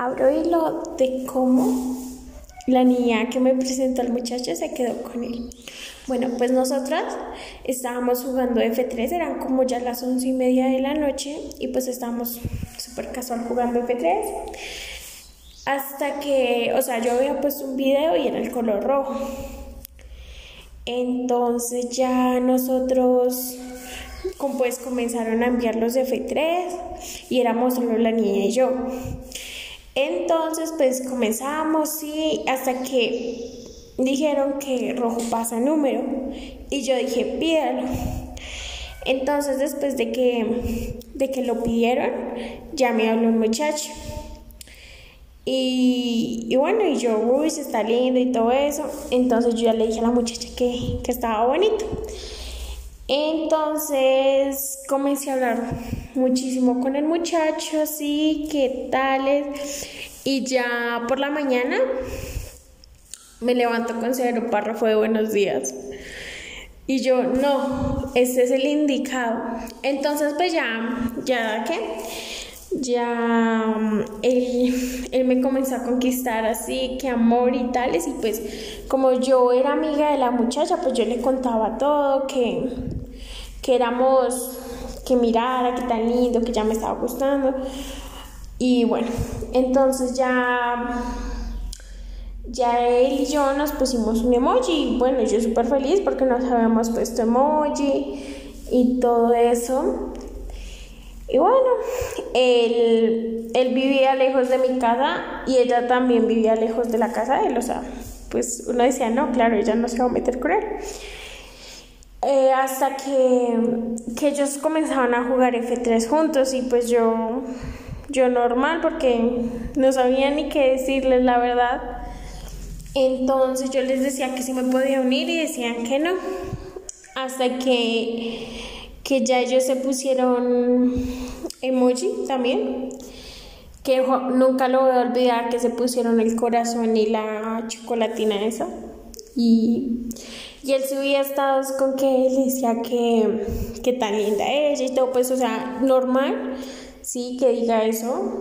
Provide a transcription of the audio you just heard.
abro hilo de cómo la niña que me presentó al muchacho se quedó con él. Bueno, pues nosotras estábamos jugando F3, eran como ya las once y media de la noche y pues estábamos súper casual jugando F3. Hasta que, o sea, yo había puesto un video y era el color rojo. Entonces ya nosotros pues comenzaron a enviar los F3 y éramos solo la niña y yo. Entonces pues comenzamos y hasta que dijeron que rojo pasa número y yo dije pídalo. Entonces después de que, de que lo pidieron ya me habló un muchacho. Y, bueno, y yo, uy, se está lindo y todo eso. Entonces yo ya le dije a la muchacha que, que estaba bonito. Entonces comencé a hablar muchísimo con el muchacho, así, qué tales. Y ya por la mañana me levanto con cero párrafo de buenos días. Y yo, no, este es el indicado. Entonces, pues ya, ya, ¿qué? Ya mm, él, él, me comenzó a conquistar así, que amor y tales. Y pues, como yo era amiga de la muchacha, pues yo le contaba todo, que, que éramos, que mirara, que tan lindo, que ya me estaba gustando. Y bueno, entonces ya ya él y yo nos pusimos un emoji. Bueno, yo súper feliz porque nos habíamos puesto emoji y todo eso. Y bueno, él, él vivía lejos de mi casa y ella también vivía lejos de la casa de él. O sea, pues uno decía, no, claro, ella no se va a meter con él. Hasta que, que ellos comenzaban a jugar F3 juntos y pues yo, yo normal porque no sabía ni qué decirles la verdad. Entonces yo les decía que sí me podía unir y decían que no. Hasta que, que ya ellos se pusieron emoji también. Que nunca lo voy a olvidar que se pusieron el corazón y la chocolatina esa. Y, y él subía estados con que él decía que, que tan linda ella y todo, pues, o sea, normal, sí, que diga eso.